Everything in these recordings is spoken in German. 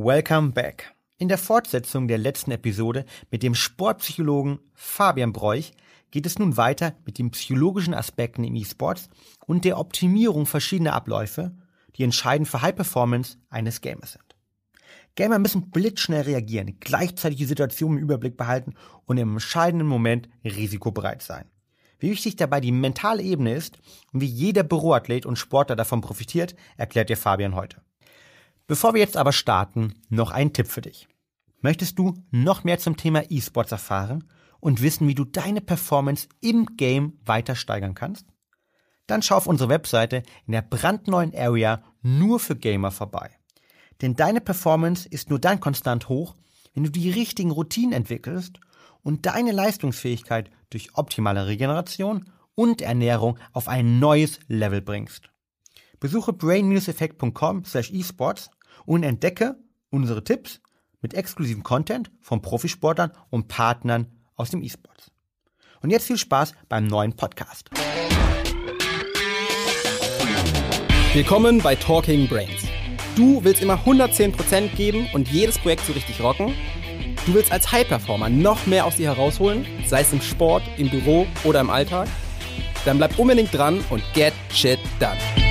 Welcome back. In der Fortsetzung der letzten Episode mit dem Sportpsychologen Fabian Broich geht es nun weiter mit den psychologischen Aspekten im E-Sports und der Optimierung verschiedener Abläufe, die entscheidend für High Performance eines Gamers sind. Gamer müssen blitzschnell reagieren, gleichzeitig die Situation im Überblick behalten und im entscheidenden Moment risikobereit sein. Wie wichtig dabei die mentale Ebene ist und wie jeder Büroathlet und Sportler davon profitiert, erklärt dir Fabian heute. Bevor wir jetzt aber starten, noch ein Tipp für dich. Möchtest du noch mehr zum Thema E-Sports erfahren und wissen, wie du deine Performance im Game weiter steigern kannst? Dann schau auf unsere Webseite in der brandneuen Area nur für Gamer vorbei. Denn deine Performance ist nur dann konstant hoch, wenn du die richtigen Routinen entwickelst und deine Leistungsfähigkeit durch optimale Regeneration und Ernährung auf ein neues Level bringst. Besuche brain-effekt.com slash esports und entdecke unsere Tipps mit exklusivem Content von Profisportlern und Partnern aus dem E-Sports. Und jetzt viel Spaß beim neuen Podcast. Willkommen bei Talking Brains. Du willst immer 110% geben und jedes Projekt so richtig rocken? Du willst als High-Performer noch mehr aus dir herausholen, sei es im Sport, im Büro oder im Alltag? Dann bleib unbedingt dran und get shit done.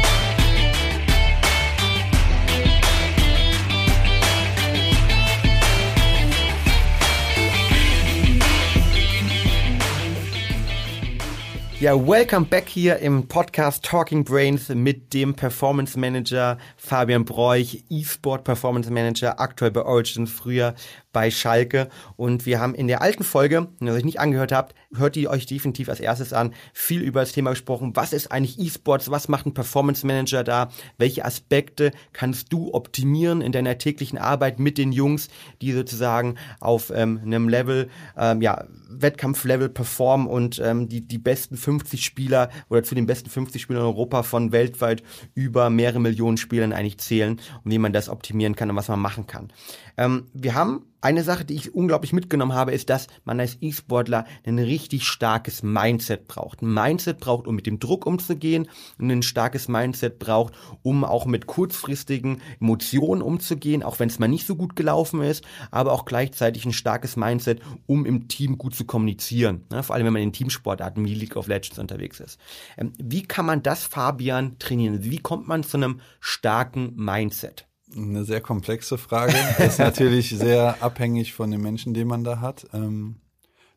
Ja, welcome back hier im Podcast Talking Brains mit dem Performance Manager Fabian Broich, E-Sport Performance Manager, aktuell bei Origin, früher bei Schalke. Und wir haben in der alten Folge, wenn ihr euch nicht angehört habt, hört die euch definitiv als erstes an, viel über das Thema gesprochen. Was ist eigentlich E-Sports? Was macht ein Performance Manager da? Welche Aspekte kannst du optimieren in deiner täglichen Arbeit mit den Jungs, die sozusagen auf ähm, einem Level, ähm, ja, Wettkampflevel performen und ähm, die, die besten 50 Spieler oder zu den besten 50 Spielern in Europa von weltweit über mehrere Millionen Spielern eigentlich zählen und wie man das optimieren kann und was man machen kann. Ähm, wir haben eine Sache, die ich unglaublich mitgenommen habe, ist, dass man als E-Sportler ein richtig starkes Mindset braucht. Ein Mindset braucht, um mit dem Druck umzugehen und ein starkes Mindset braucht, um auch mit kurzfristigen Emotionen umzugehen, auch wenn es mal nicht so gut gelaufen ist, aber auch gleichzeitig ein starkes Mindset, um im Team gut zu kommunizieren. Ne? Vor allem, wenn man in Teamsportarten wie League of Legends unterwegs ist. Ähm, wie kann man das, Fabian, trainieren? Wie kommt man zu einem starken Mindset? Eine sehr komplexe Frage. Ist natürlich sehr abhängig von dem Menschen, den man da hat. Ähm,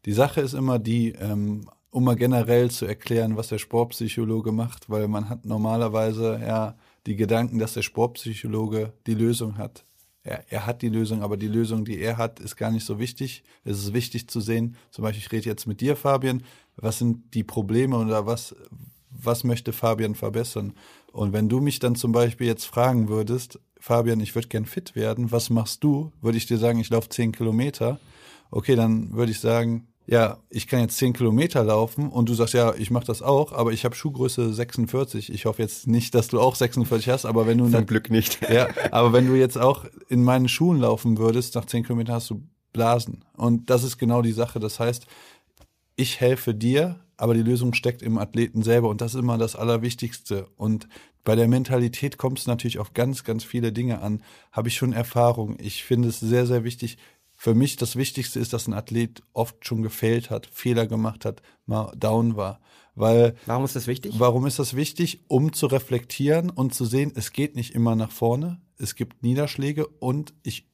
die Sache ist immer die, ähm, um mal generell zu erklären, was der Sportpsychologe macht, weil man hat normalerweise ja die Gedanken, dass der Sportpsychologe die Lösung hat. Er, er hat die Lösung, aber die Lösung, die er hat, ist gar nicht so wichtig. Es ist wichtig zu sehen, zum Beispiel, ich rede jetzt mit dir, Fabian, was sind die Probleme oder was, was möchte Fabian verbessern? Und wenn du mich dann zum Beispiel jetzt fragen würdest, Fabian, ich würde gern fit werden, was machst du? Würde ich dir sagen, ich laufe zehn Kilometer. Okay, dann würde ich sagen, ja, ich kann jetzt zehn Kilometer laufen und du sagst, ja, ich mache das auch, aber ich habe Schuhgröße 46. Ich hoffe jetzt nicht, dass du auch 46 hast, aber wenn du... Zum Glück nicht. Ja, aber wenn du jetzt auch in meinen Schuhen laufen würdest, nach zehn Kilometern hast du Blasen. Und das ist genau die Sache. Das heißt, ich helfe dir, aber die Lösung steckt im Athleten selber und das ist immer das Allerwichtigste. Und bei der Mentalität kommt es natürlich auf ganz, ganz viele Dinge an. Habe ich schon Erfahrung. Ich finde es sehr, sehr wichtig. Für mich das Wichtigste ist, dass ein Athlet oft schon gefällt hat, Fehler gemacht hat, mal down war. Weil, warum ist das wichtig? Warum ist das wichtig? Um zu reflektieren und zu sehen, es geht nicht immer nach vorne. Es gibt Niederschläge und ich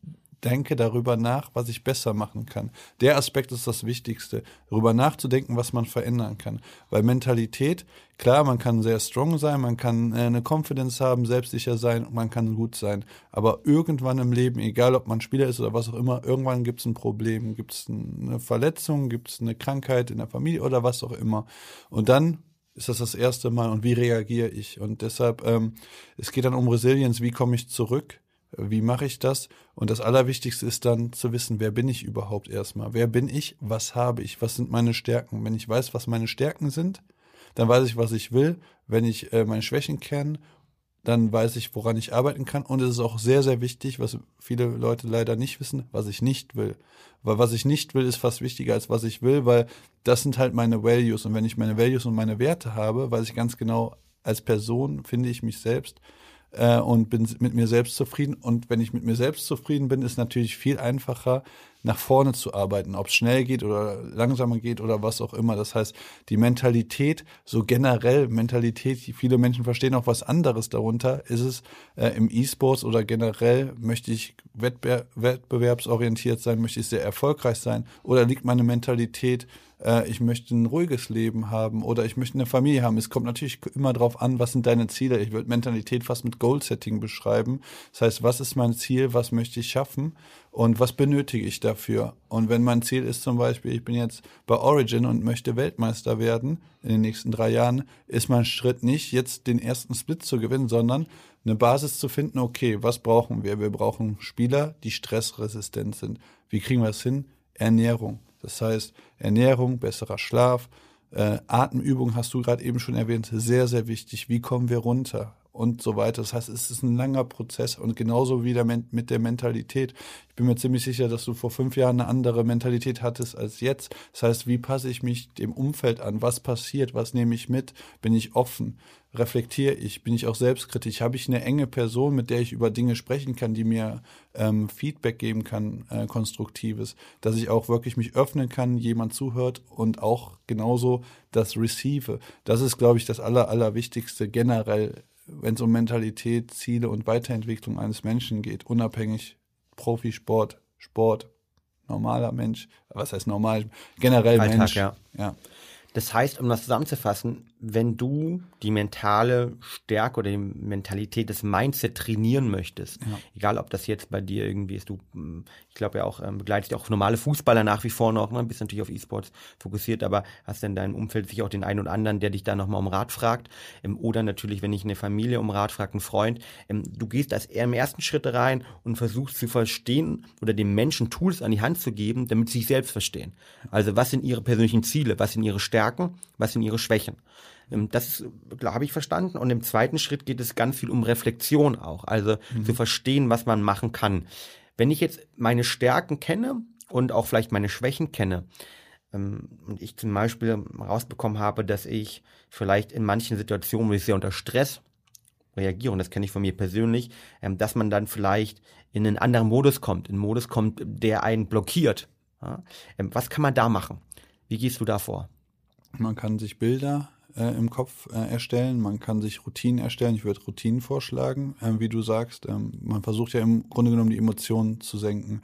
denke darüber nach, was ich besser machen kann. Der Aspekt ist das Wichtigste, darüber nachzudenken, was man verändern kann. Weil Mentalität, klar, man kann sehr strong sein, man kann äh, eine Confidence haben, selbstsicher sein man kann gut sein. Aber irgendwann im Leben, egal ob man Spieler ist oder was auch immer, irgendwann gibt es ein Problem, gibt es eine Verletzung, gibt es eine Krankheit in der Familie oder was auch immer. Und dann ist das das erste Mal und wie reagiere ich? Und deshalb, ähm, es geht dann um Resilienz, wie komme ich zurück? Wie mache ich das? Und das Allerwichtigste ist dann zu wissen, wer bin ich überhaupt erstmal? Wer bin ich? Was habe ich? Was sind meine Stärken? Wenn ich weiß, was meine Stärken sind, dann weiß ich, was ich will. Wenn ich äh, meine Schwächen kenne, dann weiß ich, woran ich arbeiten kann. Und es ist auch sehr, sehr wichtig, was viele Leute leider nicht wissen, was ich nicht will. Weil was ich nicht will, ist fast wichtiger als was ich will, weil das sind halt meine Values. Und wenn ich meine Values und meine Werte habe, weiß ich ganz genau, als Person finde ich mich selbst äh, und bin mit mir selbst zufrieden. Und wenn ich mit mir selbst zufrieden bin, ist natürlich viel einfacher, nach vorne zu arbeiten, ob es schnell geht oder langsamer geht oder was auch immer. Das heißt, die Mentalität, so generell Mentalität, viele Menschen verstehen auch was anderes darunter, ist es äh, im E-Sports oder generell möchte ich wettbe wettbewerbsorientiert sein, möchte ich sehr erfolgreich sein oder liegt meine Mentalität äh, ich möchte ein ruhiges Leben haben oder ich möchte eine Familie haben. Es kommt natürlich immer darauf an, was sind deine Ziele. Ich würde Mentalität fast mit Goal-Setting beschreiben. Das heißt, was ist mein Ziel, was möchte ich schaffen und was benötige ich dafür? Und wenn mein Ziel ist zum Beispiel, ich bin jetzt bei Origin und möchte Weltmeister werden in den nächsten drei Jahren, ist mein Schritt nicht, jetzt den ersten Split zu gewinnen, sondern eine Basis zu finden, okay, was brauchen wir? Wir brauchen Spieler, die stressresistent sind. Wie kriegen wir das hin? Ernährung. Das heißt, Ernährung, besserer Schlaf, äh, Atemübung hast du gerade eben schon erwähnt, sehr, sehr wichtig. Wie kommen wir runter? Und so weiter. Das heißt, es ist ein langer Prozess und genauso wie der, mit der Mentalität. Ich bin mir ziemlich sicher, dass du vor fünf Jahren eine andere Mentalität hattest als jetzt. Das heißt, wie passe ich mich dem Umfeld an? Was passiert? Was nehme ich mit? Bin ich offen? reflektiere ich, bin ich auch selbstkritisch, habe ich eine enge Person, mit der ich über Dinge sprechen kann, die mir ähm, Feedback geben kann, äh, konstruktives, dass ich auch wirklich mich öffnen kann, jemand zuhört und auch genauso das Receive. Das ist, glaube ich, das Aller, Allerwichtigste generell, wenn es um Mentalität, Ziele und Weiterentwicklung eines Menschen geht, unabhängig Profisport, Sport, normaler Mensch, was heißt normal, generell Alltag, Mensch. Ja. ja. Das heißt, um das zusammenzufassen, wenn du die mentale Stärke oder die Mentalität des Mindset trainieren möchtest, ja. egal ob das jetzt bei dir irgendwie ist, du, hm, ich glaube ja auch, ähm, begleitest auch normale Fußballer nach wie vor noch, ne, bist natürlich auf E-Sports fokussiert, aber hast in deinem Umfeld sicher auch den einen oder anderen, der dich da nochmal um Rat fragt, ähm, oder natürlich, wenn ich eine Familie um Rat fragt, einen Freund, ähm, du gehst als eher im ersten Schritt rein und versuchst zu verstehen oder den Menschen Tools an die Hand zu geben, damit sie sich selbst verstehen. Also was sind ihre persönlichen Ziele, was sind ihre Stärken, was sind ihre Schwächen. Ähm, das habe ich verstanden. Und im zweiten Schritt geht es ganz viel um Reflexion auch, also mhm. zu verstehen, was man machen kann. Wenn ich jetzt meine Stärken kenne und auch vielleicht meine Schwächen kenne, ähm, und ich zum Beispiel rausbekommen habe, dass ich vielleicht in manchen Situationen, wo ich sehr unter Stress reagiere, und das kenne ich von mir persönlich, ähm, dass man dann vielleicht in einen anderen Modus kommt, in einen Modus kommt, der einen blockiert. Was kann man da machen? Wie gehst du da vor? Man kann sich Bilder äh, im Kopf äh, erstellen, man kann sich Routinen erstellen. Ich würde Routinen vorschlagen, äh, wie du sagst. Ähm, man versucht ja im Grunde genommen die Emotionen zu senken.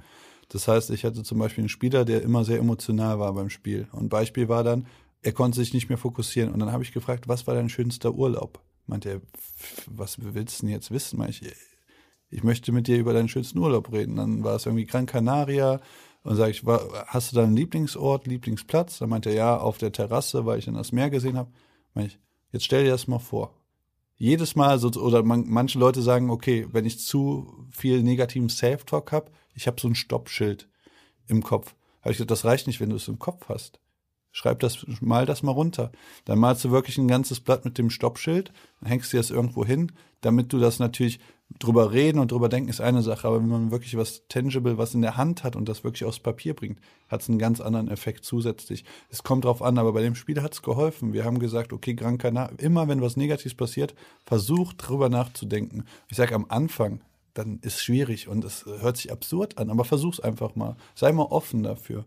Das heißt, ich hatte zum Beispiel einen Spieler, der immer sehr emotional war beim Spiel. Und Beispiel war dann, er konnte sich nicht mehr fokussieren. Und dann habe ich gefragt, was war dein schönster Urlaub? Meinte er, was willst du denn jetzt wissen? Ich, ich möchte mit dir über deinen schönsten Urlaub reden. Dann war es irgendwie Gran Canaria, und sage ich, hast du da einen Lieblingsort, Lieblingsplatz? Dann meinte er, ja, auf der Terrasse, weil ich dann das Meer gesehen habe. Meine ich, jetzt stell dir das mal vor. Jedes Mal, so, oder man, manche Leute sagen, okay, wenn ich zu viel negativen Self-Talk habe, ich habe so ein Stoppschild im Kopf. Habe ich gesagt, das reicht nicht, wenn du es im Kopf hast. Schreib das, mal das mal runter. Dann malst du wirklich ein ganzes Blatt mit dem Stoppschild, dann hängst du das irgendwo hin, damit du das natürlich drüber reden und drüber denken ist eine Sache, aber wenn man wirklich was tangible, was in der Hand hat und das wirklich aufs Papier bringt, hat es einen ganz anderen Effekt zusätzlich. Es kommt drauf an, aber bei dem Spiel hat es geholfen. Wir haben gesagt, okay, Gran Canaria, immer wenn was Negatives passiert, versuch drüber nachzudenken. Ich sage am Anfang, dann ist schwierig und es hört sich absurd an, aber versuch's einfach mal. Sei mal offen dafür.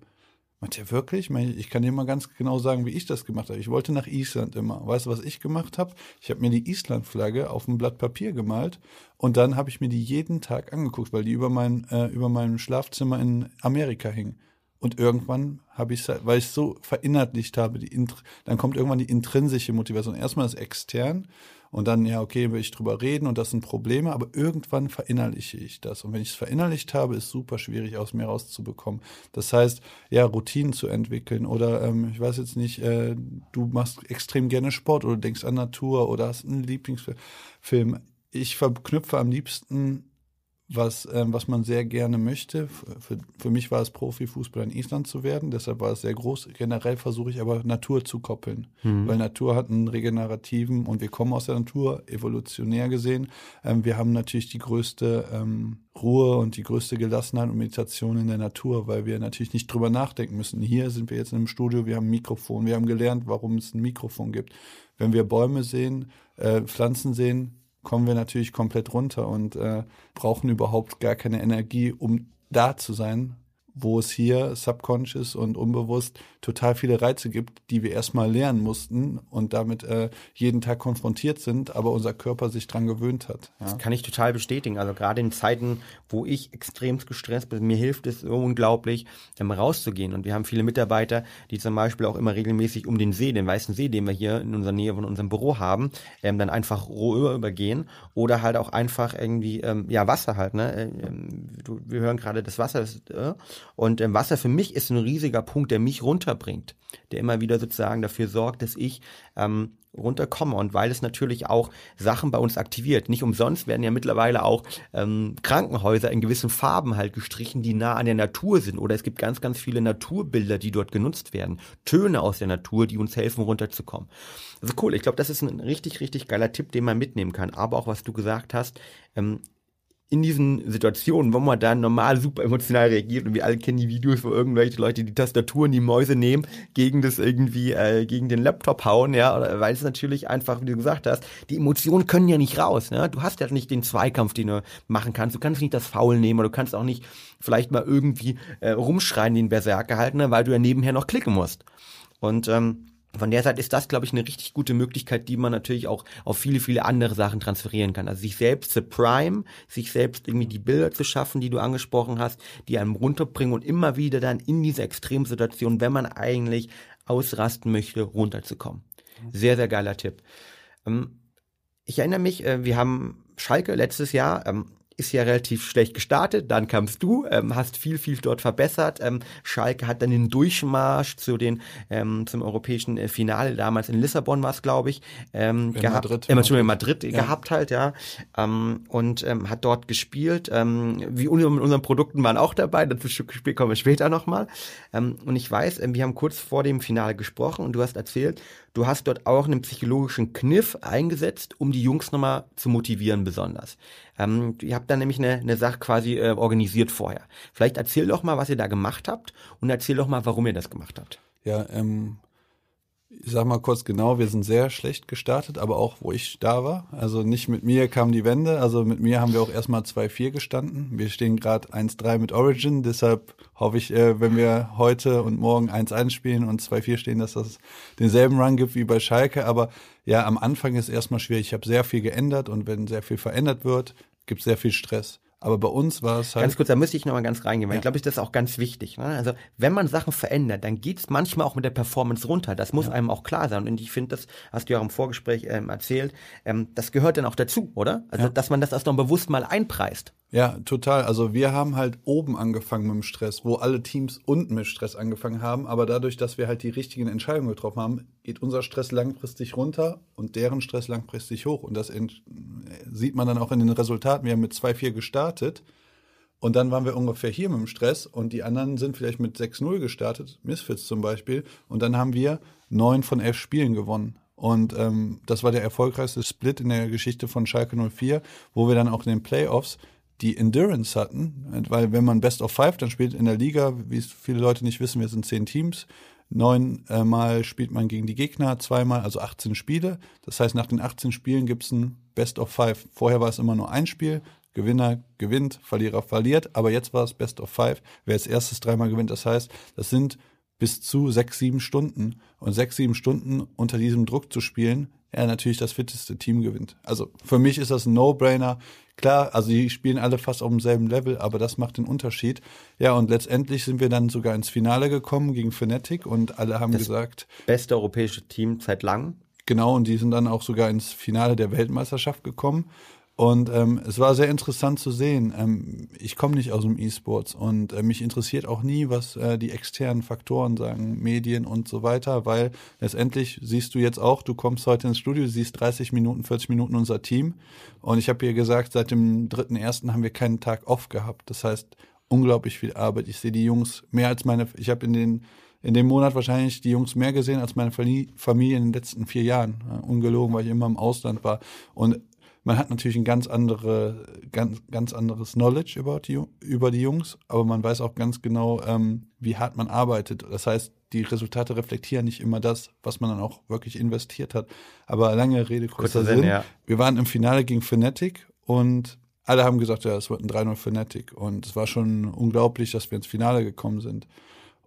Meint ihr wirklich? Ich kann dir mal ganz genau sagen, wie ich das gemacht habe. Ich wollte nach Island immer. Weißt du, was ich gemacht habe? Ich habe mir die Island-Flagge auf ein Blatt Papier gemalt und dann habe ich mir die jeden Tag angeguckt, weil die über mein, äh, über meinem Schlafzimmer in Amerika hing. Und irgendwann habe ich weil ich so verinnerlicht habe, die, dann kommt irgendwann die intrinsische Motivation. Erstmal ist extern und dann, ja, okay, will ich drüber reden und das sind Probleme, aber irgendwann verinnerliche ich das. Und wenn ich es verinnerlicht habe, ist super schwierig aus mir rauszubekommen. Das heißt, ja, Routinen zu entwickeln oder ähm, ich weiß jetzt nicht, äh, du machst extrem gerne Sport oder denkst an Natur oder hast einen Lieblingsfilm. Ich verknüpfe am liebsten was, ähm, was man sehr gerne möchte. Für, für mich war es Profifußball in Island zu werden, deshalb war es sehr groß. Generell versuche ich aber Natur zu koppeln, mhm. weil Natur hat einen regenerativen und wir kommen aus der Natur, evolutionär gesehen. Ähm, wir haben natürlich die größte ähm, Ruhe und die größte Gelassenheit und Meditation in der Natur, weil wir natürlich nicht drüber nachdenken müssen. Hier sind wir jetzt in einem Studio, wir haben ein Mikrofon, wir haben gelernt, warum es ein Mikrofon gibt. Wenn wir Bäume sehen, äh, Pflanzen sehen, kommen wir natürlich komplett runter und äh, brauchen überhaupt gar keine Energie, um da zu sein, wo es hier subconscious und unbewusst total viele Reize gibt, die wir erstmal lernen mussten und damit äh, jeden Tag konfrontiert sind, aber unser Körper sich dran gewöhnt hat. Ja. Das kann ich total bestätigen. Also gerade in Zeiten, wo ich extrem gestresst bin, mir hilft es unglaublich, ähm, rauszugehen. Und wir haben viele Mitarbeiter, die zum Beispiel auch immer regelmäßig um den See, den weißen See, den wir hier in unserer Nähe von unserem Büro haben, ähm, dann einfach roh übergehen oder halt auch einfach irgendwie, ähm, ja, Wasser halt, ne? Äh, ähm, du, wir hören gerade das Wasser, das, äh, und ähm, Wasser für mich ist ein riesiger Punkt, der mich runterbringt, der immer wieder sozusagen dafür sorgt, dass ich ähm, runterkomme und weil es natürlich auch Sachen bei uns aktiviert. Nicht umsonst werden ja mittlerweile auch ähm, Krankenhäuser in gewissen Farben halt gestrichen, die nah an der Natur sind. Oder es gibt ganz, ganz viele Naturbilder, die dort genutzt werden. Töne aus der Natur, die uns helfen, runterzukommen. Also cool, ich glaube, das ist ein richtig, richtig geiler Tipp, den man mitnehmen kann. Aber auch was du gesagt hast, ähm, in diesen Situationen, wo man dann normal super emotional reagiert und wir alle kennen die Videos, wo irgendwelche Leute die Tastaturen, die Mäuse nehmen, gegen das irgendwie, äh, gegen den Laptop hauen, ja, weil es natürlich einfach, wie du gesagt hast, die Emotionen können ja nicht raus, ne? Du hast ja nicht den Zweikampf, den du machen kannst, du kannst nicht das Foul nehmen oder du kannst auch nicht vielleicht mal irgendwie äh, rumschreien, den Berserker halten, ne? weil du ja nebenher noch klicken musst. Und ähm, von der Seite ist das, glaube ich, eine richtig gute Möglichkeit, die man natürlich auch auf viele, viele andere Sachen transferieren kann. Also sich selbst zu prime, sich selbst irgendwie die Bilder zu schaffen, die du angesprochen hast, die einem runterbringen und immer wieder dann in diese Extremsituation, wenn man eigentlich ausrasten möchte, runterzukommen. Sehr, sehr geiler Tipp. Ähm, ich erinnere mich, äh, wir haben Schalke letztes Jahr ähm, ist ja relativ schlecht gestartet, dann kamst du, ähm, hast viel, viel dort verbessert. Ähm, Schalke hat dann den Durchmarsch zu den ähm, zum europäischen äh, Finale, damals in Lissabon war es, glaube ich, ähm, in gehabt. Madrid. Äh, Entschuldigung, in Madrid ja. gehabt halt, ja. Ähm, und ähm, hat dort gespielt. Ähm, wie mit unseren Produkten waren auch dabei, dazu kommen wir später nochmal. Ähm, und ich weiß, ähm, wir haben kurz vor dem Finale gesprochen und du hast erzählt, du hast dort auch einen psychologischen Kniff eingesetzt, um die Jungs nochmal zu motivieren besonders. Ähm, ihr habt da nämlich eine, eine Sache quasi äh, organisiert vorher. Vielleicht erzähl doch mal, was ihr da gemacht habt und erzähl doch mal, warum ihr das gemacht habt. Ja, ähm, ich sag mal kurz genau, wir sind sehr schlecht gestartet, aber auch wo ich da war. Also nicht mit mir kam die Wende, also mit mir haben wir auch erstmal 2-4 gestanden. Wir stehen gerade 1-3 mit Origin, deshalb hoffe ich, äh, wenn wir heute und morgen 1-1 spielen und 2-4 stehen, dass das denselben Run gibt wie bei Schalke. Aber ja, am Anfang ist erstmal schwierig. Ich habe sehr viel geändert und wenn sehr viel verändert wird, gibt es sehr viel Stress. Aber bei uns war es halt. Ganz kurz, da müsste ich nochmal ganz reingehen, weil ja. ich glaube, das ist auch ganz wichtig. Ne? Also, wenn man Sachen verändert, dann geht es manchmal auch mit der Performance runter. Das muss ja. einem auch klar sein. Und ich finde, das hast du ja auch im Vorgespräch ähm, erzählt, ähm, das gehört dann auch dazu, oder? Also, ja. dass man das erst noch bewusst mal einpreist. Ja, total. Also wir haben halt oben angefangen mit dem Stress, wo alle Teams unten mit Stress angefangen haben. Aber dadurch, dass wir halt die richtigen Entscheidungen getroffen haben, geht unser Stress langfristig runter und deren Stress langfristig hoch. Und das sieht man dann auch in den Resultaten. Wir haben mit 2-4 gestartet und dann waren wir ungefähr hier mit dem Stress und die anderen sind vielleicht mit 6-0 gestartet, Misfits zum Beispiel. Und dann haben wir neun von elf Spielen gewonnen. Und ähm, das war der erfolgreichste Split in der Geschichte von Schalke 04, wo wir dann auch in den Playoffs die Endurance hatten, weil wenn man Best of Five dann spielt in der Liga, wie es viele Leute nicht wissen, wir sind zehn Teams, neunmal spielt man gegen die Gegner, zweimal, also 18 Spiele. Das heißt, nach den 18 Spielen gibt es ein Best of Five. Vorher war es immer nur ein Spiel, Gewinner gewinnt, Verlierer verliert, aber jetzt war es Best of Five. Wer als erstes dreimal gewinnt, das heißt, das sind bis zu sechs, sieben Stunden. Und sechs, sieben Stunden unter diesem Druck zu spielen, ja, natürlich das fitteste Team gewinnt. Also für mich ist das ein No-Brainer. Klar, also die spielen alle fast auf demselben Level, aber das macht den Unterschied. Ja, und letztendlich sind wir dann sogar ins Finale gekommen gegen Fnatic und alle haben das gesagt. Beste europäische Team seit langem. Genau, und die sind dann auch sogar ins Finale der Weltmeisterschaft gekommen. Und ähm, es war sehr interessant zu sehen. Ähm, ich komme nicht aus dem E-Sports und äh, mich interessiert auch nie, was äh, die externen Faktoren sagen, Medien und so weiter, weil letztendlich siehst du jetzt auch, du kommst heute ins Studio, siehst 30 Minuten, 40 Minuten unser Team. Und ich habe hier gesagt, seit dem dritten ersten haben wir keinen Tag off gehabt. Das heißt, unglaublich viel Arbeit. Ich sehe die Jungs mehr als meine, ich habe in den in dem Monat wahrscheinlich die Jungs mehr gesehen als meine Familie in den letzten vier Jahren. ungelogen, weil ich immer im Ausland war. Und Man hat natürlich ein ganz andere, ganz, ganz anderes Knowledge über die, über die Jungs, aber man weiß auch ganz genau, ähm, wie hart man arbeitet. Das heißt, die Resultate reflektieren nicht immer das, was man dann auch wirklich investiert hat. Aber lange Rede, kurzer, kurzer Sinn. Sinn ja. Wir waren im Finale gegen Fnatic und alle haben gesagt, ja, es wird ein 3-0 Fnatic. Und es war schon unglaublich, dass wir ins Finale gekommen sind.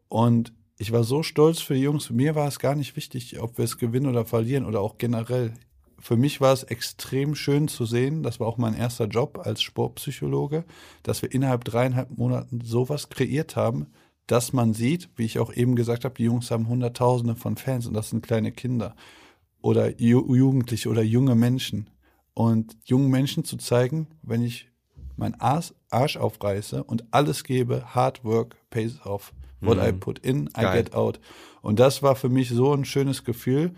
Und ich war so stolz für die Jungs. Mir war es gar nicht wichtig, ob wir es gewinnen oder verlieren oder auch generell. Für mich war es extrem schön zu sehen, das war auch mein erster Job als Sportpsychologe, dass wir innerhalb dreieinhalb Monaten sowas kreiert haben, dass man sieht, wie ich auch eben gesagt habe, die Jungs haben Hunderttausende von Fans und das sind kleine Kinder oder Jugendliche oder junge Menschen. Und jungen Menschen zu zeigen, wenn ich meinen Arsch aufreiße und alles gebe, Hard Work pays off. What mhm. I put in, I Geil. get out. Und das war für mich so ein schönes Gefühl.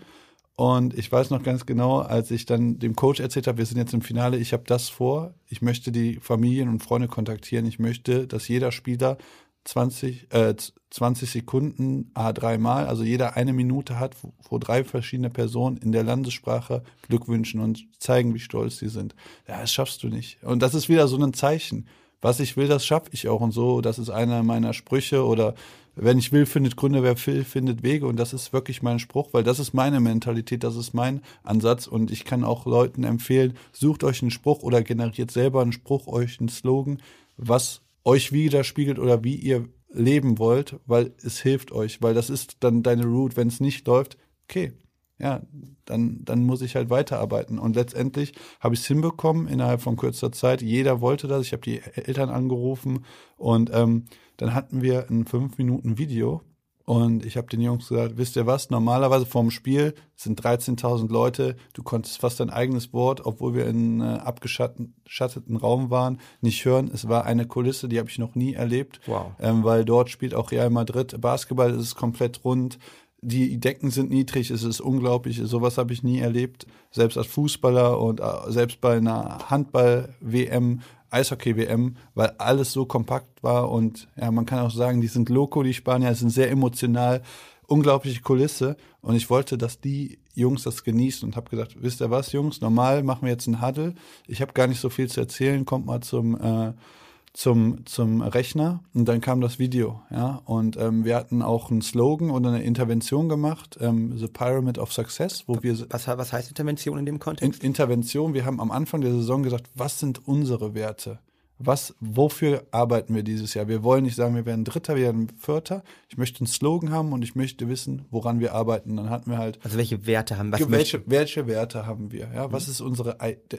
Und ich weiß noch ganz genau, als ich dann dem Coach erzählt habe, wir sind jetzt im Finale, ich habe das vor, ich möchte die Familien und Freunde kontaktieren, ich möchte, dass jeder Spieler 20, äh, 20 Sekunden a dreimal, also jeder eine Minute hat, wo, wo, drei verschiedene Personen in der Landessprache Glück wünschen und zeigen, wie stolz sie sind. Ja, das schaffst du nicht. Und das ist wieder so ein Zeichen. Was ich will, das schaffe ich auch und so. Das ist einer meiner Sprüche oder wenn ich will, findet Gründe, wer will, findet Wege. Und das ist wirklich mein Spruch, weil das ist meine Mentalität, das ist mein Ansatz. Und ich kann auch Leuten empfehlen, sucht euch einen Spruch oder generiert selber einen Spruch, euch einen Slogan, was euch widerspiegelt oder wie ihr leben wollt, weil es hilft euch, weil das ist dann deine Route. Wenn es nicht läuft, okay, ja, dann, dann muss ich halt weiterarbeiten. Und letztendlich habe ich es hinbekommen innerhalb von kürzester Zeit. Jeder wollte das. Ich habe die Eltern angerufen und ähm, dann hatten wir ein fünf Minuten Video und ich habe den Jungs gesagt, wisst ihr was, normalerweise vorm Spiel sind 13.000 Leute, du konntest fast dein eigenes Wort, obwohl wir in äh, abgeschatteten Raum waren, nicht hören. Es war eine Kulisse, die habe ich noch nie erlebt, wow. ähm, weil dort spielt auch Real Madrid Basketball, es ist komplett rund, die Decken sind niedrig, es ist unglaublich, sowas habe ich nie erlebt, selbst als Fußballer und äh, selbst bei einer Handball-WM Eishockey-WM, weil alles so kompakt war und ja, man kann auch sagen, die sind loco, die Spanier, sind sehr emotional, unglaubliche Kulisse und ich wollte, dass die Jungs das genießen und habe gesagt, wisst ihr was, Jungs, normal machen wir jetzt einen Huddle, ich habe gar nicht so viel zu erzählen, kommt mal zum äh, zum, zum Rechner und dann kam das Video, ja. Und ähm, wir hatten auch einen Slogan oder eine Intervention gemacht, ähm, The Pyramid of Success, wo wir. Was, was heißt Intervention in dem Kontext? In, Intervention, wir haben am Anfang der Saison gesagt, was sind unsere Werte? Was, wofür arbeiten wir dieses Jahr? Wir wollen nicht sagen, wir werden Dritter, wir werden Vierter. Ich möchte einen Slogan haben und ich möchte wissen, woran wir arbeiten. Dann hatten wir halt. Also welche Werte haben wir? Welche, welche Werte haben wir? Ja, was mhm. ist unsere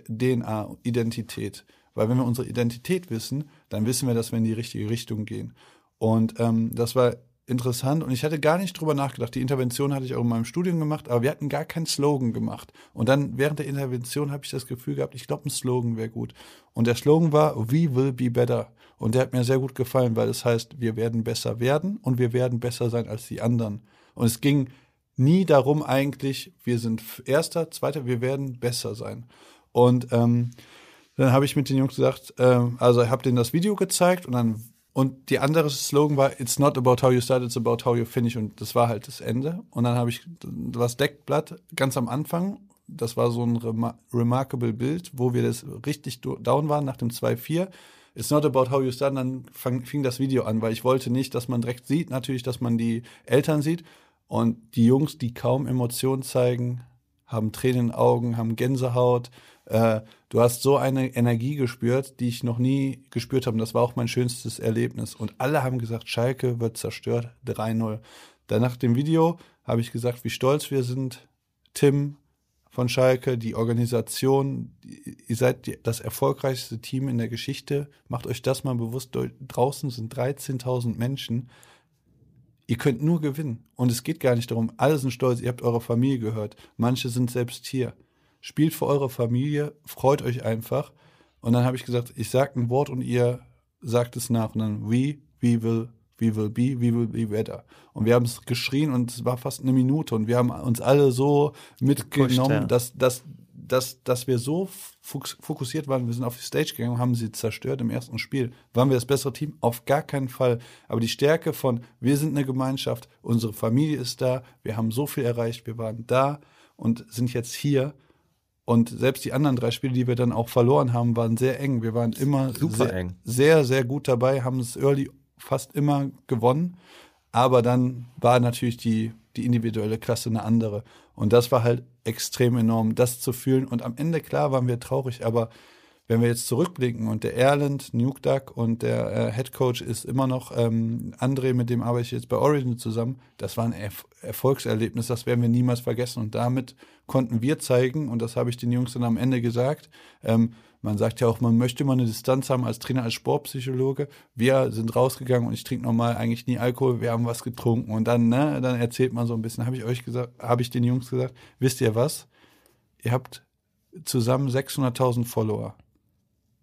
DNA, Identität? Weil wenn wir unsere Identität wissen, dann wissen wir, dass wir in die richtige Richtung gehen. Und ähm, das war interessant und ich hatte gar nicht drüber nachgedacht. Die Intervention hatte ich auch in meinem Studium gemacht, aber wir hatten gar keinen Slogan gemacht. Und dann während der Intervention habe ich das Gefühl gehabt, ich glaube, ein Slogan wäre gut. Und der Slogan war, we will be better. Und der hat mir sehr gut gefallen, weil es heißt, wir werden besser werden und wir werden besser sein als die anderen. Und es ging nie darum eigentlich, wir sind Erster, Zweiter, wir werden besser sein. Und ähm, dann habe ich mit den Jungs gesagt, äh, also ich habe denen das Video gezeigt und dann und die andere Slogan war It's not about how you start, it's about how you finish. Und das war halt das Ende. Und dann habe ich das Deckblatt ganz am Anfang, das war so ein Rema remarkable Bild, wo wir das richtig down waren nach dem 2-4. It's not about how you start, dann fang, fing das Video an, weil ich wollte nicht, dass man direkt sieht, natürlich, dass man die Eltern sieht. Und die Jungs, die kaum Emotionen zeigen, haben Tränen in den Augen, haben Gänsehaut, äh, du hast so eine Energie gespürt, die ich noch nie gespürt habe. Und das war auch mein schönstes Erlebnis. Und alle haben gesagt, Schalke wird zerstört, 3-0. Dann nach dem Video habe ich gesagt, wie stolz wir sind. Tim von Schalke, die Organisation, ihr seid das erfolgreichste Team in der Geschichte. Macht euch das mal bewusst. Draußen sind 13.000 Menschen. Ihr könnt nur gewinnen. Und es geht gar nicht darum, alle sind stolz, ihr habt eure Familie gehört. Manche sind selbst hier spielt für eure Familie, freut euch einfach. Und dann habe ich gesagt, ich sage ein Wort und ihr sagt es nach. Und dann we, we will, we will be, we will be better. Und wir haben es geschrien und es war fast eine Minute und wir haben uns alle so mitgenommen, Pusht, ja. dass, dass, dass, dass wir so fokussiert waren. Wir sind auf die Stage gegangen haben sie zerstört im ersten Spiel. Waren wir das bessere Team? Auf gar keinen Fall. Aber die Stärke von, wir sind eine Gemeinschaft, unsere Familie ist da, wir haben so viel erreicht, wir waren da und sind jetzt hier Und selbst die anderen drei Spiele, die wir dann auch verloren haben, waren sehr eng. Wir waren immer Super sehr, eng. sehr, sehr gut dabei, haben es early fast immer gewonnen. Aber dann war natürlich die, die individuelle Klasse eine andere. Und das war halt extrem enorm, das zu fühlen. Und am Ende, klar, waren wir traurig, aber wenn wir jetzt zurückblicken und der Erland, Nuke Duck und der äh, Head Coach ist immer noch ähm, André, mit dem arbeite ich jetzt bei Origin zusammen, das war ein Erf Erfolgserlebnis, das werden wir niemals vergessen. Und damit konnten wir zeigen, und das habe ich den Jungs dann am Ende gesagt, ähm, man sagt ja auch, man möchte mal eine Distanz haben als Trainer, als Sportpsychologe. Wir sind rausgegangen und ich trinke normal eigentlich nie Alkohol. Wir haben was getrunken und dann, ne, dann erzählt man so ein bisschen. Habe ich euch gesagt, habe ich den Jungs gesagt, wisst ihr was? Ihr habt zusammen 600.000 Follower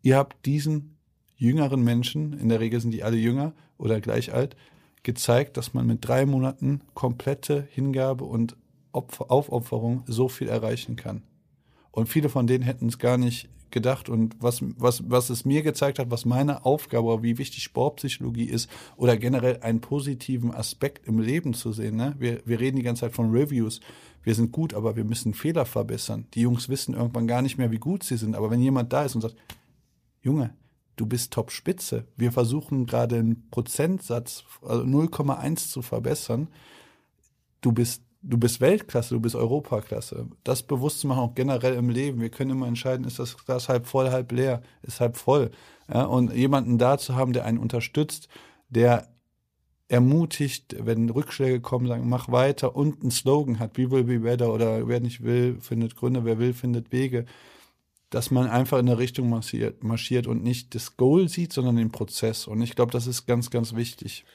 ihr habt diesen jüngeren Menschen, in der Regel sind die alle jünger oder gleich alt, gezeigt, dass man mit drei Monaten komplette Hingabe und Opfer, Aufopferung so viel erreichen kann. Und viele von denen hätten es gar nicht gedacht. Und was, was, was es mir gezeigt hat, was meine Aufgabe, wie wichtig Sportpsychologie ist oder generell einen positiven Aspekt im Leben zu sehen. Ne? Wir, wir reden die ganze Zeit von Reviews. Wir sind gut, aber wir müssen Fehler verbessern. Die Jungs wissen irgendwann gar nicht mehr, wie gut sie sind. Aber wenn jemand da ist und sagt, Junge, du bist Top-Spitze. Wir versuchen gerade einen Prozentsatz, also 0,1 zu verbessern. Du bist, du bist Weltklasse, du bist Europaklasse. Das bewusst zu machen, auch generell im Leben. Wir können immer entscheiden, ist das Glas halb voll, halb leer, ist halb voll. Ja, und jemanden da zu haben, der einen unterstützt, der ermutigt, wenn Rückschläge kommen, sagen, mach weiter und einen Slogan hat, we will be better oder wer nicht will, findet Gründe, wer will, findet Wege dass man einfach in der Richtung marschiert, marschiert und nicht das Goal sieht, sondern den Prozess. Und ich glaube, das ist ganz, ganz wichtig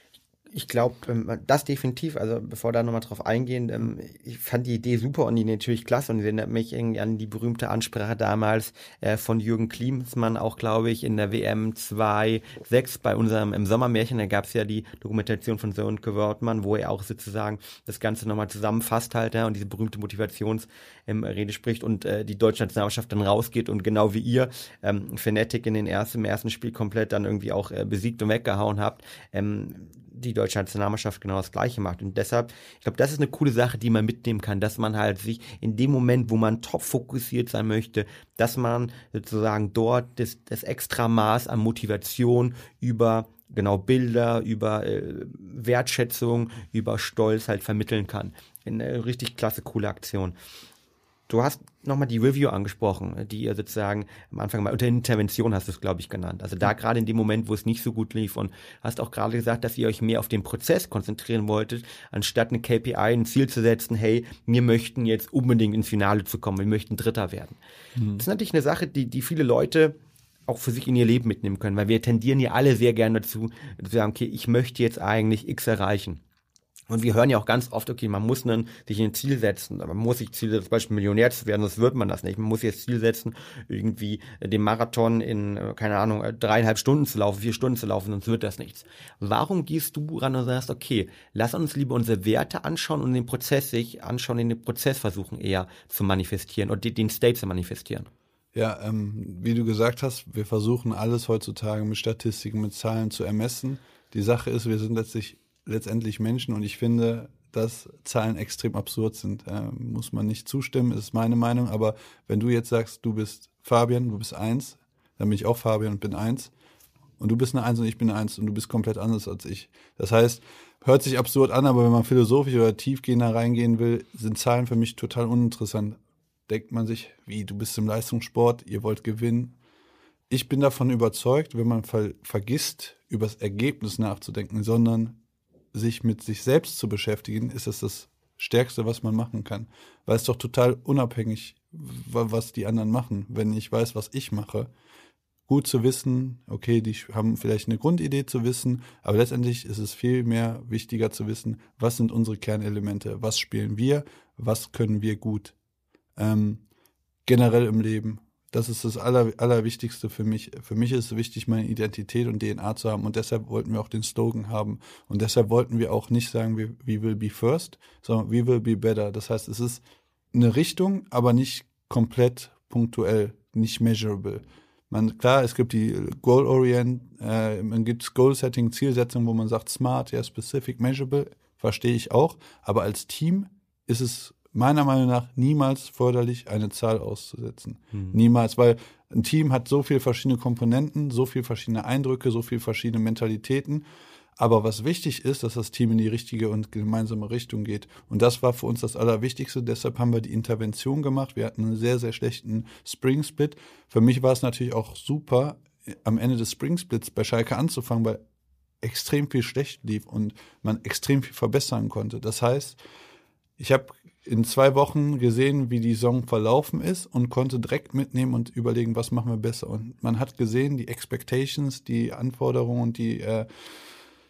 ich glaube, ähm, das definitiv, also bevor da nochmal drauf eingehen, ähm, ich fand die Idee super und die natürlich klasse und erinnert mich irgendwie an die berühmte Ansprache damals äh, von Jürgen Klinsmann, auch glaube ich, in der WM 2.6 bei unserem im Sommermärchen, da gab es ja die Dokumentation von Sönke Wörtmann, wo er auch sozusagen das Ganze nochmal zusammenfasst halt ja, und diese berühmte Motivationsrede ähm, spricht und äh, die deutsche Nationalmannschaft dann rausgeht und genau wie ihr ähm, Fnatic in den ersten, im ersten Spiel komplett dann irgendwie auch äh, besiegt und weggehauen habt, ähm, die deutsche Nationalmannschaft genau das Gleiche macht. Und deshalb, ich glaube, das ist eine coole Sache, die man mitnehmen kann, dass man halt sich in dem Moment, wo man top fokussiert sein möchte, dass man sozusagen dort das, das extra Maß an Motivation über genau Bilder, über äh, Wertschätzung, über Stolz halt vermitteln kann. Eine richtig klasse, coole Aktion. Du hast nochmal die Review angesprochen, die ihr sozusagen am Anfang mal unter Intervention hast du es, glaube ich, genannt. Also da gerade in dem Moment, wo es nicht so gut lief und hast auch gerade gesagt, dass ihr euch mehr auf den Prozess konzentrieren wolltet, anstatt eine KPI, ein Ziel zu setzen, hey, wir möchten jetzt unbedingt ins Finale zu kommen, wir möchten Dritter werden. Mhm. Das ist natürlich eine Sache, die, die viele Leute auch für sich in ihr Leben mitnehmen können, weil wir tendieren ja alle sehr gerne dazu, zu sagen, okay, ich möchte jetzt eigentlich X erreichen. Und wir hören ja auch ganz oft, okay, man muss dann sich ein Ziel setzen. Man muss sich Ziel setzen, zum Beispiel Millionär zu werden, sonst wird man das nicht. Man muss sich das Ziel setzen, irgendwie den Marathon in, äh, keine Ahnung, äh, dreieinhalb Stunden zu laufen, vier Stunden zu laufen, sonst wird das nichts. Warum gehst du ran und sagst, okay, lass uns lieber unsere Werte anschauen und den Prozess sich anschauen, den Prozess versuchen eher zu manifestieren und den State zu manifestieren? Ja, ähm, wie du gesagt hast, wir versuchen alles heutzutage mit Statistiken, mit Zahlen zu ermessen. Die Sache ist, wir sind letztlich letztendlich Menschen und ich finde, dass Zahlen extrem absurd sind. Äh, muss man nicht zustimmen, ist meine Meinung. Aber wenn du jetzt sagst, du bist Fabian, du bist eins, dann bin ich auch Fabian und bin eins. Und du bist eine Eins und ich bin eine Eins und du bist komplett anders als ich. Das heißt, hört sich absurd an, aber wenn man philosophisch oder tiefgehender reingehen will, sind Zahlen für mich total uninteressant. Denkt man sich, wie, du bist im Leistungssport, ihr wollt gewinnen. Ich bin davon überzeugt, wenn man ver vergisst, über das Ergebnis nachzudenken, sondern sich mit sich selbst zu beschäftigen, ist es das Stärkste, was man machen kann. Weil es doch total unabhängig, was die anderen machen. Wenn ich weiß, was ich mache, gut zu wissen, okay, die haben vielleicht eine Grundidee zu wissen, aber letztendlich ist es viel mehr wichtiger zu wissen, was sind unsere Kernelemente, was spielen wir, was können wir gut. Ähm, generell im Leben, das ist das Aller, Allerwichtigste für mich. Für mich ist es wichtig, meine Identität und DNA zu haben und deshalb wollten wir auch den Slogan haben. Und deshalb wollten wir auch nicht sagen, we, we will be first, sondern we will be better. Das heißt, es ist eine Richtung, aber nicht komplett punktuell, nicht measurable. Man, klar, es gibt die Goal-Orient, äh, man gibt Goal-Setting, Zielsetzung, wo man sagt smart, ja, specific, measurable, verstehe ich auch. Aber als Team ist es meiner Meinung nach niemals förderlich, eine Zahl auszusetzen. Hm. Niemals, weil ein Team hat so viele verschiedene Komponenten, so viele verschiedene Eindrücke, so viele verschiedene Mentalitäten. Aber was wichtig ist, dass das Team in die richtige und gemeinsame Richtung geht. Und das war für uns das Allerwichtigste. Deshalb haben wir die Intervention gemacht. Wir hatten einen sehr, sehr schlechten Spring Split. Für mich war es natürlich auch super, am Ende des Spring Splits bei Schalke anzufangen, weil extrem viel schlecht lief und man extrem viel verbessern konnte. Das heißt, ich habe in zwei Wochen gesehen, wie die Saison verlaufen ist und konnte direkt mitnehmen und überlegen, was machen wir besser. Und man hat gesehen, die Expectations, die Anforderungen und die, äh,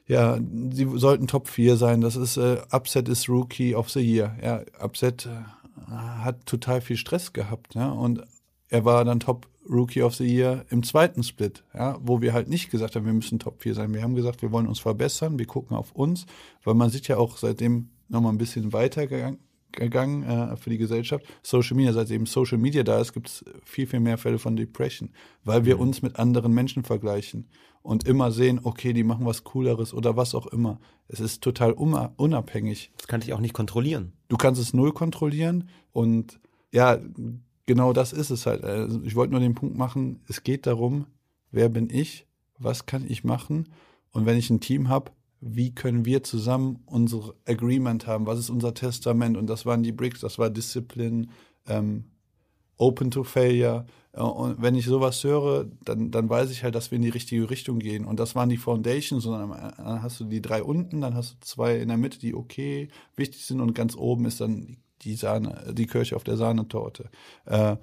ja, sie sollten Top 4 sein. Das ist, äh, Upset ist Rookie of the Year. Ja, Upset äh, hat total viel Stress gehabt, ja, und er war dann Top Rookie of the Year im zweiten Split, ja, wo wir halt nicht gesagt haben, wir müssen Top 4 sein. Wir haben gesagt, wir wollen uns verbessern, wir gucken auf uns, weil man sieht ja auch seitdem nochmal ein bisschen weitergegangen gegangen äh, für die Gesellschaft. Social Media, seit eben Social Media da ist, gibt es viel, viel mehr Fälle von Depression, weil wir mhm. uns mit anderen Menschen vergleichen und immer sehen, okay, die machen was Cooleres oder was auch immer. Es ist total unabhängig. Das kann ich auch nicht kontrollieren. Du kannst es null kontrollieren und ja, genau das ist es halt. Also ich wollte nur den Punkt machen, es geht darum, wer bin ich, was kann ich machen und wenn ich ein Team habe, wie können wir zusammen unser Agreement haben, was ist unser Testament? Und das waren die Bricks, das war Discipline, ähm, Open to Failure. Und wenn ich sowas höre, dann, dann weiß ich halt, dass wir in die richtige Richtung gehen. Und das waren die Foundations und dann hast du die drei unten, dann hast du zwei in der Mitte, die okay wichtig sind. Und ganz oben ist dann die Sahne, die Kirche auf der Sahnetorte. Äh,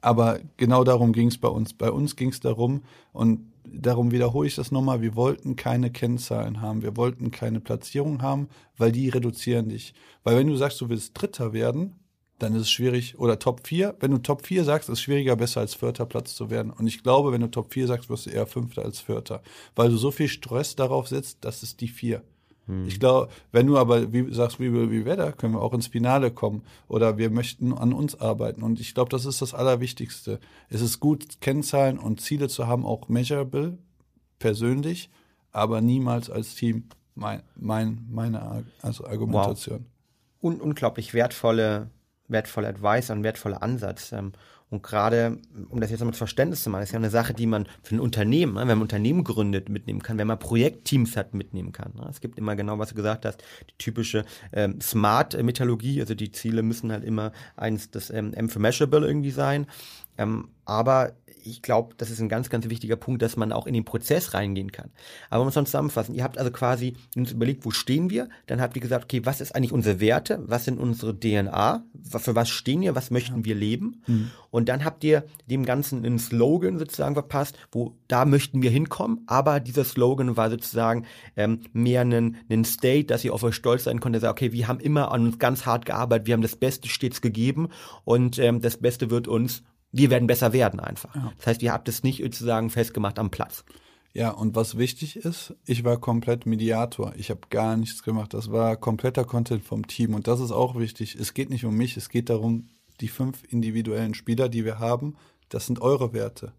aber genau darum ging es bei uns. Bei uns ging es darum, und darum wiederhole ich das nochmal, wir wollten keine Kennzahlen haben, wir wollten keine Platzierung haben, weil die reduzieren dich. Weil wenn du sagst, du willst Dritter werden, dann ist es schwierig, oder Top 4, wenn du Top 4 sagst, ist es schwieriger, besser als Vierter Platz zu werden. Und ich glaube, wenn du Top 4 sagst, wirst du eher Fünfter als Vierter, weil du so viel Stress darauf setzt, das ist die 4. Hm. Ich glaube, wenn du aber wie sagst, wie will wie Wetter, können wir auch ins Finale kommen oder wir möchten an uns arbeiten. Und ich glaube, das ist das Allerwichtigste. Es ist gut, Kennzahlen und Ziele zu haben, auch measurable, persönlich, aber niemals als Team. Mein, mein, meine also Argumentation. Wow. Un unglaublich wertvolle, wertvolle Advice und wertvoller Ansatz. Ähm, und gerade, um das jetzt nochmal Verständnis zu machen, ist ja eine Sache, die man für ein Unternehmen, ne, wenn man ein Unternehmen gründet, mitnehmen kann, wenn man Projektteams hat, mitnehmen kann. Ne. Es gibt immer genau, was du gesagt hast, die typische ähm, Smart-Metallurgie, also die Ziele müssen halt immer eins, das ähm, M für Measurable irgendwie sein. Ähm, aber ich glaube, das ist ein ganz, ganz wichtiger Punkt, dass man auch in den Prozess reingehen kann. Aber man muss zusammenfassen. Ihr habt also quasi uns überlegt, wo stehen wir? Dann habt ihr gesagt, okay, was ist eigentlich unsere Werte? Was sind unsere DNA? Für was stehen wir? Was möchten ja. wir leben? Mhm. Und dann habt ihr dem Ganzen einen Slogan sozusagen verpasst, wo da möchten wir hinkommen. Aber dieser Slogan war sozusagen ähm, mehr ein, ein State, dass ihr auf euch stolz sein konntet. Sagt, okay, wir haben immer an uns ganz hart gearbeitet. Wir haben das Beste stets gegeben. Und ähm, das Beste wird uns wir werden besser werden einfach. Ja. Das heißt, ihr habt es nicht sozusagen festgemacht am Platz. Ja, und was wichtig ist, ich war komplett Mediator. Ich habe gar nichts gemacht. Das war kompletter Content vom Team. Und das ist auch wichtig. Es geht nicht um mich, es geht darum, die fünf individuellen Spieler, die wir haben, das sind eure Werte.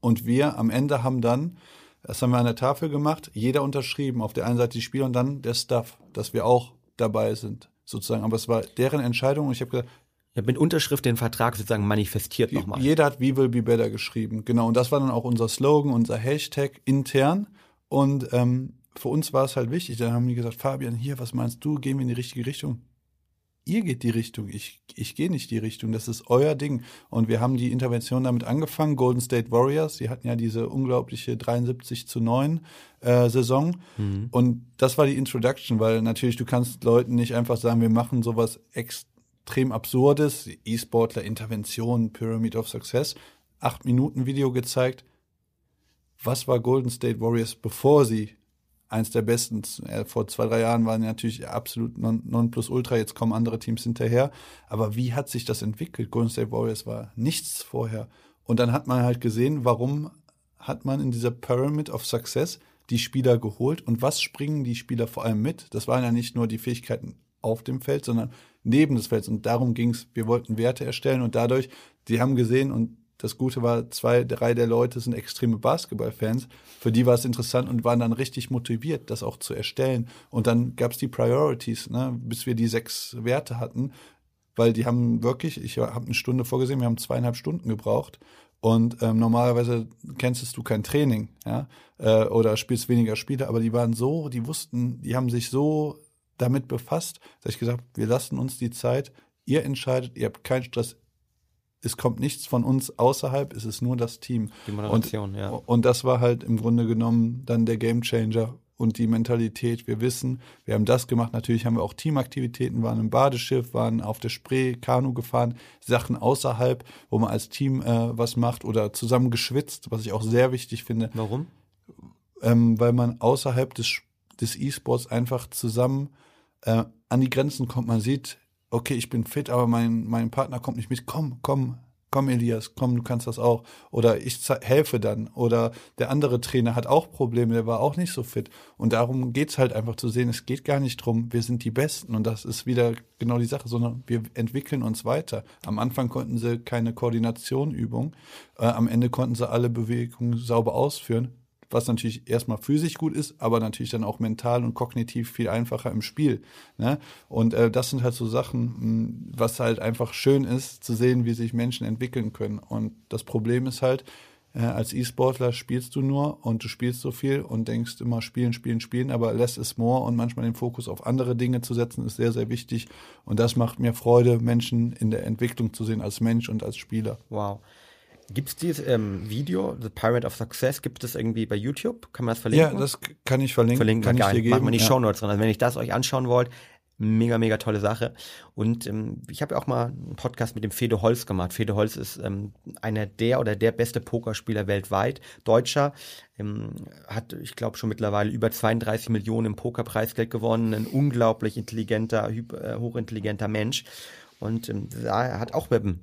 Und wir am Ende haben dann, das haben wir an der Tafel gemacht, jeder unterschrieben. Auf der einen Seite die Spieler und dann der Staff, dass wir auch dabei sind, sozusagen. Aber es war deren Entscheidung und ich habe gesagt, mit Unterschrift den Vertrag sozusagen manifestiert nochmal. Jeder hat We will be better geschrieben, genau. Und das war dann auch unser Slogan, unser Hashtag intern. Und ähm, für uns war es halt wichtig. Dann haben die gesagt, Fabian, hier, was meinst du? Gehen wir in die richtige Richtung? Ihr geht die Richtung, ich, ich gehe nicht die Richtung, das ist euer Ding. Und wir haben die Intervention damit angefangen, Golden State Warriors, die hatten ja diese unglaubliche 73 zu 9 äh, Saison. Mhm. Und das war die Introduction, weil natürlich du kannst Leuten nicht einfach sagen, wir machen sowas extra extrem absurdes, E-Sportler, Intervention, Pyramid of Success, acht Minuten Video gezeigt. Was war Golden State Warriors, bevor sie eins der besten, äh, vor zwei, drei Jahren waren natürlich absolut non, non plus ultra, jetzt kommen andere Teams hinterher. Aber wie hat sich das entwickelt? Golden State Warriors war nichts vorher. Und dann hat man halt gesehen, warum hat man in dieser Pyramid of Success die Spieler geholt und was springen die Spieler vor allem mit? Das waren ja nicht nur die Fähigkeiten auf dem Feld, sondern neben des Felds. Und darum ging es. Wir wollten Werte erstellen und dadurch, die haben gesehen und das Gute war, zwei, drei der Leute sind extreme Basketballfans. Für die war es interessant und waren dann richtig motiviert, das auch zu erstellen. Und dann gab es die Priorities, ne? bis wir die sechs Werte hatten. weil die haben wirklich, ich habe eine Stunde vorgesehen, wir haben zweieinhalb Stunden gebraucht. Und ähm, normalerweise kennst du kein Training, ja, äh, oder spielst weniger Spiele, aber die waren so, die wussten, die haben sich so damit befasst, dass ich gesagt, wir lassen uns die Zeit, ihr entscheidet, ihr habt keinen Stress, es kommt nichts von uns außerhalb, es ist nur das Team. Die Moderation, und, ja. Und das war halt im Grunde genommen dann der Gamechanger und die Mentalität. Wir wissen, wir haben das gemacht. Natürlich haben wir auch Teamaktivitäten, waren im Badeschiff, waren auf der Spree, Kanu gefahren, Sachen außerhalb, wo man als Team äh, was macht oder zusammen geschwitzt, was ich auch sehr wichtig finde. Warum? Ähm, weil man außerhalb des des E-Sports einfach zusammen äh, an die Grenzen kommt. Man sieht, okay, ich bin fit, aber mein, mein Partner kommt nicht mit. Komm, komm, komm, Elias, komm, du kannst das auch. Oder ich helfe dann. Oder der andere Trainer hat auch Probleme, der war auch nicht so fit. Und darum geht's halt einfach zu sehen, es geht gar nicht drum, wir sind die Besten. Und das ist wieder genau die Sache, sondern wir entwickeln uns weiter. Am Anfang konnten sie keine Koordinationübung. Äh, am Ende konnten sie alle Bewegungen sauber ausführen was natürlich erstmal physisch gut ist, aber natürlich dann auch mental und kognitiv viel einfacher im Spiel. Ne? Und äh, das sind halt so Sachen, hm, was halt einfach schön ist, zu sehen, wie sich Menschen entwickeln können. Und das Problem ist halt, äh, als E-Sportler spielst du nur und du spielst so viel und denkst immer spielen, spielen, spielen, aber less is more und manchmal den Fokus auf andere Dinge zu setzen, ist sehr, sehr wichtig. Und das macht mir Freude, Menschen in der Entwicklung zu sehen als Mensch und als Spieler. Wow. Gibt es dieses ähm, Video, The Pirate of Success, gibt es irgendwie bei YouTube? Kann man das verlinken? Ja, das kann ich verlinken. Verlinken kann ich dir geben. Machen wir die ja. Show Notes drin. Also wenn ich das euch anschauen wollt, mega, mega tolle Sache. Und ähm, ich habe ja auch mal einen Podcast mit dem Fede Holz gemacht. Fede Holz ist ähm, einer der oder der beste Pokerspieler weltweit, Deutscher. Ähm, hat, ich glaube, schon mittlerweile über 32 Millionen im Pokerpreisgeld gewonnen. Ein unglaublich intelligenter, äh, hochintelligenter Mensch. Und ähm, er hat auch mit einem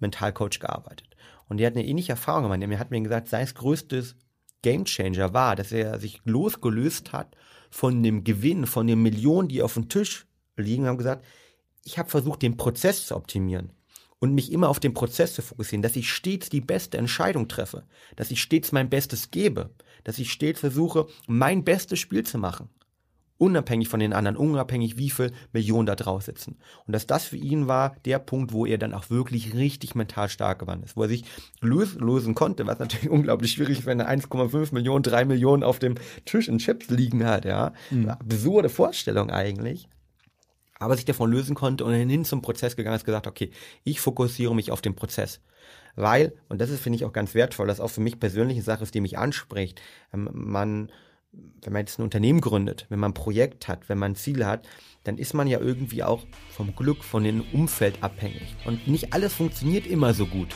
Mentalcoach gearbeitet. Und er hat eine ähnliche Erfahrung gemacht. Er hat mir gesagt, sein größtes Gamechanger war, dass er sich losgelöst hat von dem Gewinn, von den Millionen, die auf dem Tisch liegen, und haben gesagt, ich habe versucht, den Prozess zu optimieren und mich immer auf den Prozess zu fokussieren, dass ich stets die beste Entscheidung treffe, dass ich stets mein Bestes gebe, dass ich stets versuche, mein bestes Spiel zu machen unabhängig von den anderen, unabhängig wie viel Millionen da drauf sitzen. Und dass das für ihn war der Punkt, wo er dann auch wirklich richtig mental stark geworden ist, wo er sich lösen, lösen konnte, was natürlich unglaublich schwierig ist, wenn er 1,5 Millionen, 3 Millionen auf dem Tisch in Chips liegen hat, ja. Mhm. Absurde Vorstellung eigentlich. Aber sich davon lösen konnte und hin zum Prozess gegangen ist, gesagt, okay, ich fokussiere mich auf den Prozess weil, und das ist, finde ich, auch ganz wertvoll, das auch für mich persönliche Sache ist, die mich anspricht, ähm, man wenn man jetzt ein Unternehmen gründet, wenn man ein Projekt hat, wenn man Ziele hat, dann ist man ja irgendwie auch vom Glück, von dem Umfeld abhängig. Und nicht alles funktioniert immer so gut.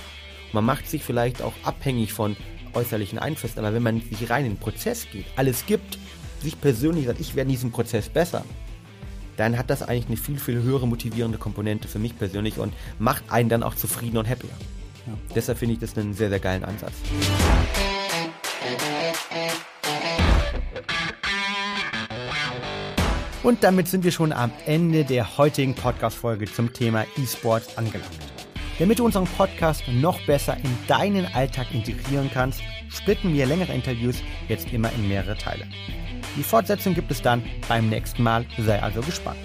Man macht sich vielleicht auch abhängig von äußerlichen Einflüssen, aber wenn man sich rein in den Prozess geht, alles gibt, sich persönlich sagt, ich werde in diesem Prozess besser, dann hat das eigentlich eine viel, viel höhere motivierende Komponente für mich persönlich und macht einen dann auch zufrieden und happier. Ja. Deshalb finde ich das einen sehr, sehr geilen Ansatz. Und damit sind wir schon am Ende der heutigen Podcast-Folge zum Thema E-Sports angelangt. Damit du unseren Podcast noch besser in deinen Alltag integrieren kannst, splitten wir längere Interviews jetzt immer in mehrere Teile. Die Fortsetzung gibt es dann beim nächsten Mal, sei also gespannt.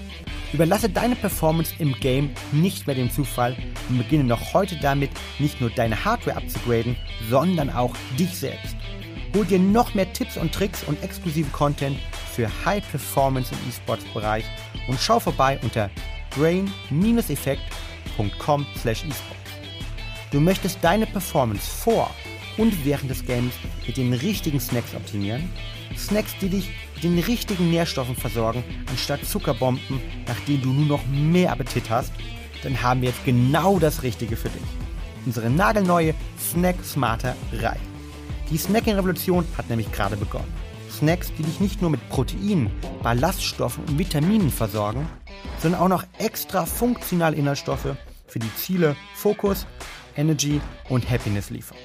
Überlasse deine Performance im Game nicht mehr dem Zufall und beginne noch heute damit, nicht nur deine Hardware abzugraden, sondern auch dich selbst. Hol dir noch mehr Tipps und Tricks und exklusive Content für High Performance im E-Sports-Bereich und schau vorbei unter brain-effekt.com. Du möchtest deine Performance vor und während des Games mit den richtigen Snacks optimieren? Snacks, die dich mit den richtigen Nährstoffen versorgen, anstatt Zuckerbomben, nach denen du nur noch mehr Appetit hast? Dann haben wir jetzt genau das Richtige für dich. Unsere nagelneue Snack Smarter Reihe. Die Snacking-Revolution hat nämlich gerade begonnen. Snacks, die dich nicht nur mit Proteinen, Ballaststoffen und Vitaminen versorgen, sondern auch noch extra funktionale Inhaltsstoffe für die Ziele Focus, Energy und Happiness liefern.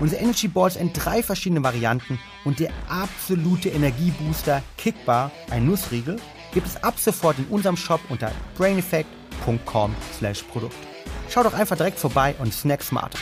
Unsere Energy Balls in drei verschiedenen Varianten und der absolute Energiebooster Kickbar, ein Nussriegel, gibt es ab sofort in unserem Shop unter braineffect.com/produkt. Schau doch einfach direkt vorbei und snack smarter.